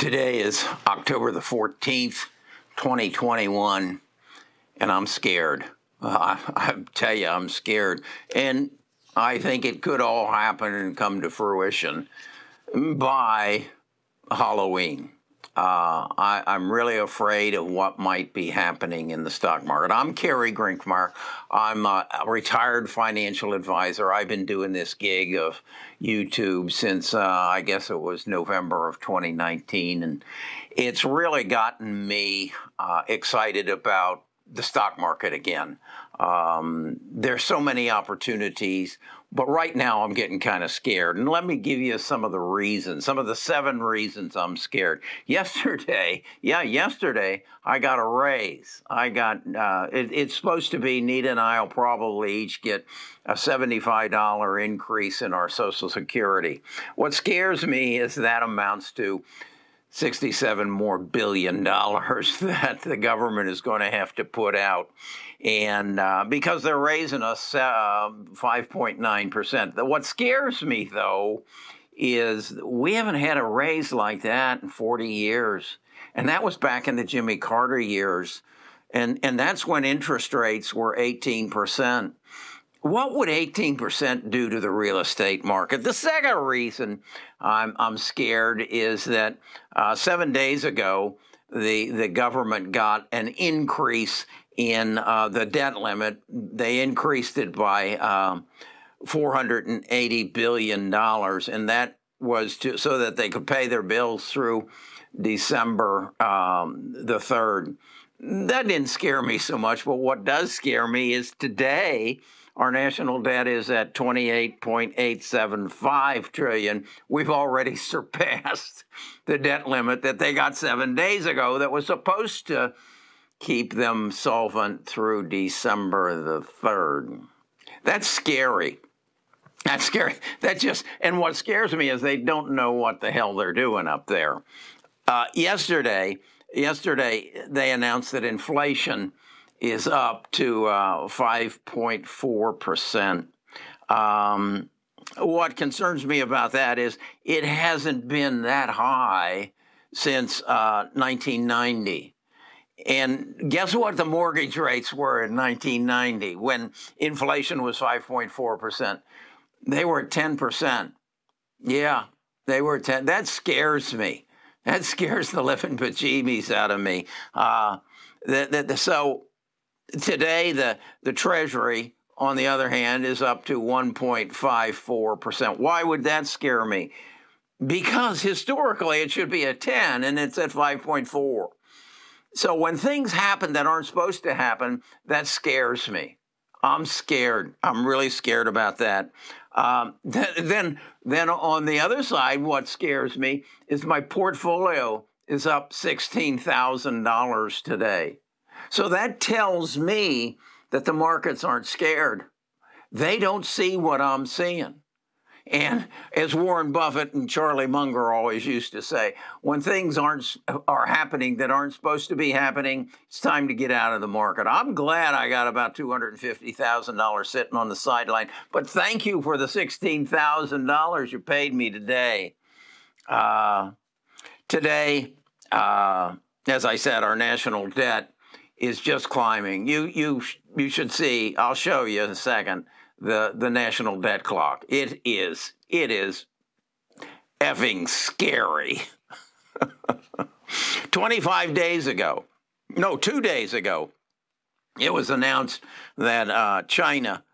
Today is October the 14th, 2021, and I'm scared. Uh, I, I tell you, I'm scared. And I think it could all happen and come to fruition by Halloween. Uh, I, am really afraid of what might be happening in the stock market. I'm Kerry Grinkmeyer. I'm a retired financial advisor. I've been doing this gig of YouTube since uh, I guess it was November of 2019, and it's really gotten me uh, excited about the stock market again. Um, there's so many opportunities. But right now, I'm getting kind of scared. And let me give you some of the reasons, some of the seven reasons I'm scared. Yesterday, yeah, yesterday, I got a raise. I got, uh, it, it's supposed to be, Nita and I will probably each get a $75 increase in our Social Security. What scares me is that amounts to 67 more billion dollars that the government is going to have to put out. And uh, because they're raising us uh, 5.9%. What scares me, though, is we haven't had a raise like that in 40 years. And that was back in the Jimmy Carter years. And, and that's when interest rates were 18%. What would 18% do to the real estate market? The second reason I'm, I'm scared is that uh, seven days ago, the, the government got an increase in uh, the debt limit. They increased it by uh, $480 billion, and that was to, so that they could pay their bills through December um, the 3rd. That didn't scare me so much, but what does scare me is today our national debt is at 28.875 trillion. We've already surpassed the debt limit that they got 7 days ago that was supposed to keep them solvent through December the 3rd. That's scary. That's scary. That just, and what scares me is they don't know what the hell they're doing up there. Uh, yesterday, yesterday they announced that inflation is up to uh, 5.4%. Um, what concerns me about that is it hasn't been that high since uh, 1990. And guess what the mortgage rates were in 1990 when inflation was 5.4%? They were 10%. Yeah, they were 10. That scares me. That scares the living bejeebies out of me. Uh, the, the, so today, the, the Treasury, on the other hand, is up to 1.54%. Why would that scare me? Because historically it should be a 10 and it's at 5.4. So when things happen that aren't supposed to happen, that scares me. I'm scared. I'm really scared about that. Um, then, then on the other side, what scares me is my portfolio is up sixteen thousand dollars today. So that tells me that the markets aren't scared. They don't see what I'm seeing. And as Warren Buffett and Charlie Munger always used to say, when things aren't are happening that aren't supposed to be happening, it's time to get out of the market. I'm glad I got about two hundred and fifty thousand dollars sitting on the sideline, but thank you for the sixteen thousand dollars you paid me today. Uh, today, uh, as I said, our national debt is just climbing. You you you should see. I'll show you in a second the the national debt clock. It is it is effing scary. 25 days ago, no, two days ago, it was announced that uh, China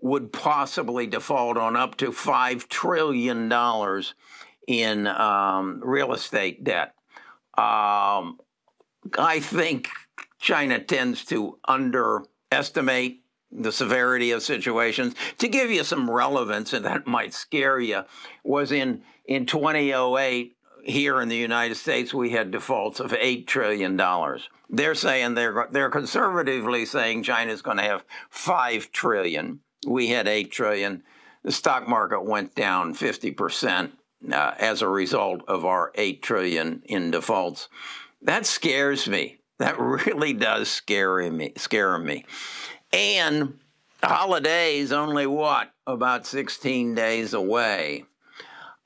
would possibly default on up to $5 trillion in um, real estate debt. Um, I think China tends to underestimate the severity of situations. To give you some relevance, and that might scare you, was in, in 2008, here in the United States, we had defaults of $8 trillion. They're saying they're, they're conservatively saying China's going to have 5 trillion. We had 8 trillion. The stock market went down 50% uh, as a result of our 8 trillion in defaults. That scares me. That really does scare me. Scare me. And holidays only what about 16 days away.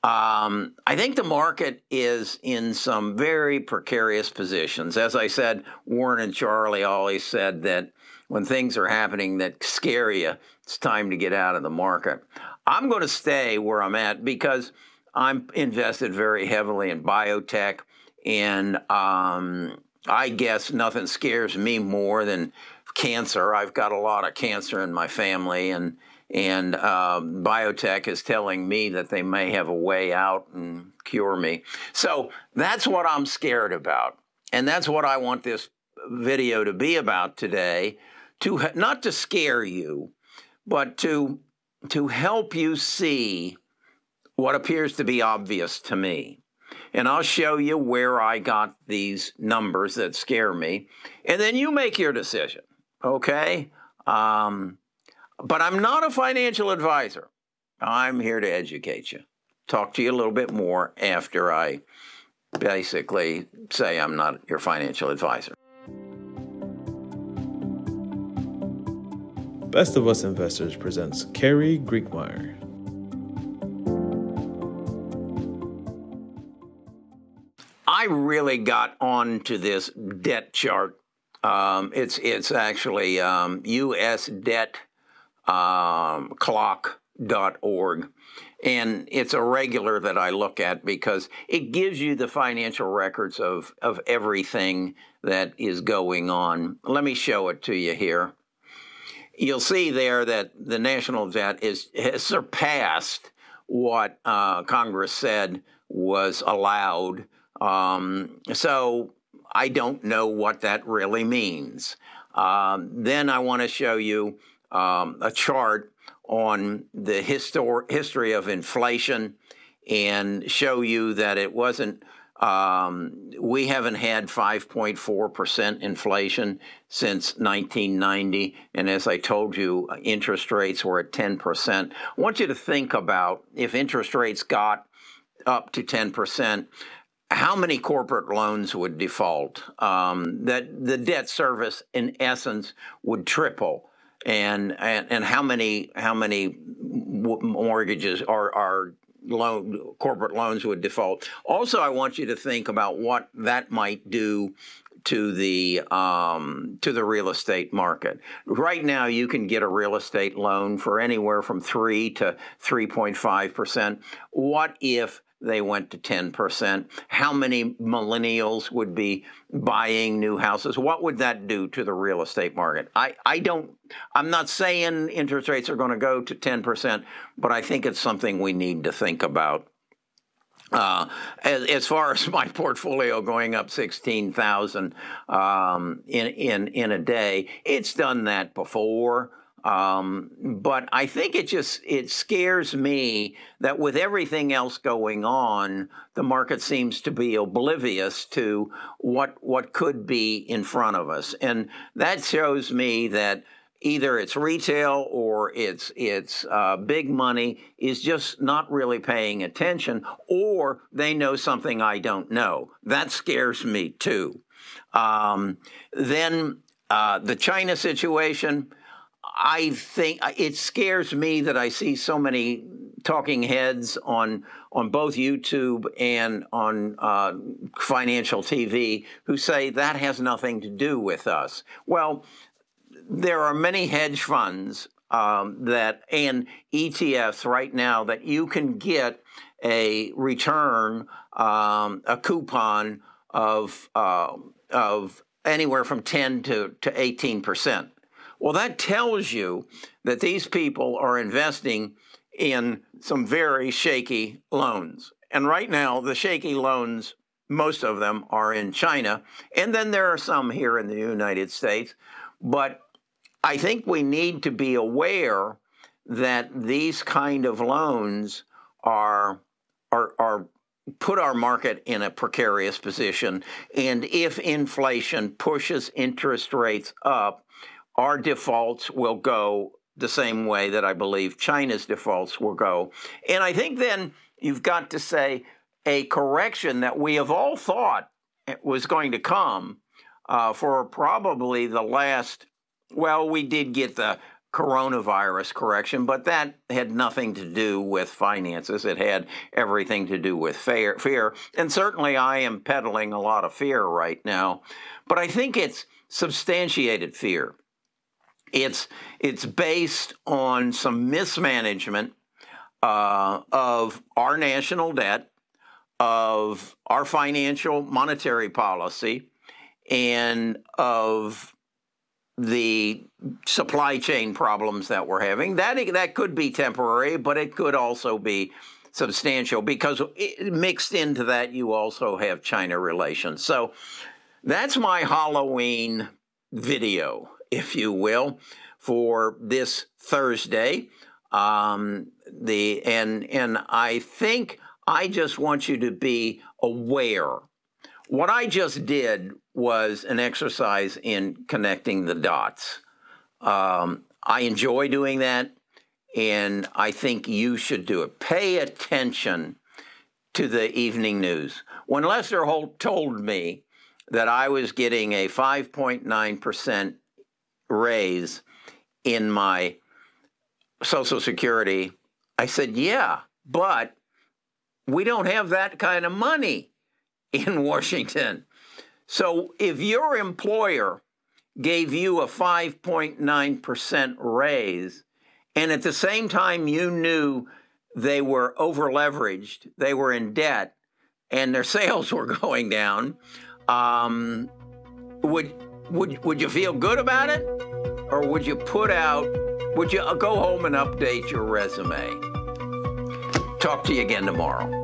Um, I think the market is in some very precarious positions. As I said, Warren and Charlie always said that when things are happening that scare you, it's time to get out of the market. I'm going to stay where I'm at because I'm invested very heavily in biotech, and um, I guess nothing scares me more than cancer. I've got a lot of cancer in my family, and and um, biotech is telling me that they may have a way out and cure me. So that's what I'm scared about, and that's what I want this video to be about today. To not to scare you, but to to help you see what appears to be obvious to me. And I'll show you where I got these numbers that scare me. And then you make your decision, okay? Um, but I'm not a financial advisor. I'm here to educate you. Talk to you a little bit more after I basically say I'm not your financial advisor. Best of Us Investors presents Kerry Griegmeier. I really got onto this debt chart. Um, it's it's actually um, um, clock.org. And it's a regular that I look at because it gives you the financial records of, of everything that is going on. Let me show it to you here. You'll see there that the national debt is has surpassed what uh, Congress said was allowed. Um, so I don't know what that really means. Um, then I want to show you um, a chart on the histor- history of inflation and show you that it wasn't. Um, we haven't had 5.4% inflation since 1990. And as I told you, interest rates were at 10%. I want you to think about if interest rates got up to 10%, how many corporate loans would default? Um, that the debt service, in essence, would triple and and, and how many how many mortgages are are loan corporate loans would default. Also, I want you to think about what that might do to the um, to the real estate market. Right now, you can get a real estate loan for anywhere from three to three point five percent. What if they went to 10%. How many millennials would be buying new houses? What would that do to the real estate market? I, I don't, I'm not saying interest rates are going to go to 10%, but I think it's something we need to think about. Uh, as, as, far as my portfolio going up 16,000 um, in, in, in a day, it's done that before. Um, but I think it just it scares me that with everything else going on, the market seems to be oblivious to what what could be in front of us, and that shows me that either it's retail or it's it's uh, big money is just not really paying attention, or they know something I don't know. That scares me too. Um, then uh, the China situation I think it scares me that I see so many talking heads on on both YouTube and on uh, financial TV who say that has nothing to do with us. Well, there are many hedge funds um, that and ETFs right now that you can get a return, um, a coupon of uh, of anywhere from ten to to eighteen percent. Well, that tells you that these people are investing in some very shaky loans. And right now, the shaky loans, most of them are in China. And then there are some here in the United States. But I think we need to be aware that these kind of loans are, are, are put our market in a precarious position. And if inflation pushes interest rates up, our defaults will go the same way that I believe China's defaults will go. And I think then you've got to say a correction that we have all thought was going to come uh, for probably the last, well, we did get the coronavirus correction, but that had nothing to do with finances. It had everything to do with fear. fear. And certainly I am peddling a lot of fear right now, but I think it's substantiated fear. It's, it's based on some mismanagement uh, of our national debt, of our financial monetary policy, and of the supply chain problems that we're having. That that could be temporary, but it could also be substantial because it, mixed into that you also have China relations. So that's my Halloween video, if you will, for this Thursday. Um, the and and I think I just want you to be aware. What I just did was an exercise in connecting the dots. Um, I enjoy doing that, and I think you should do it. Pay attention to the evening news. When Lester Holt told me that I was getting a 5.9% raise in my Social Security, I said, yeah, but we don't have that kind of money in Washington. So if your employer gave you a 5.9% raise, and at the same time you knew they were over leveraged, they were in debt, and their sales were going down, um, would, would, would you feel good about it? Or would you put out, would you go home and update your resume? Talk to you again tomorrow.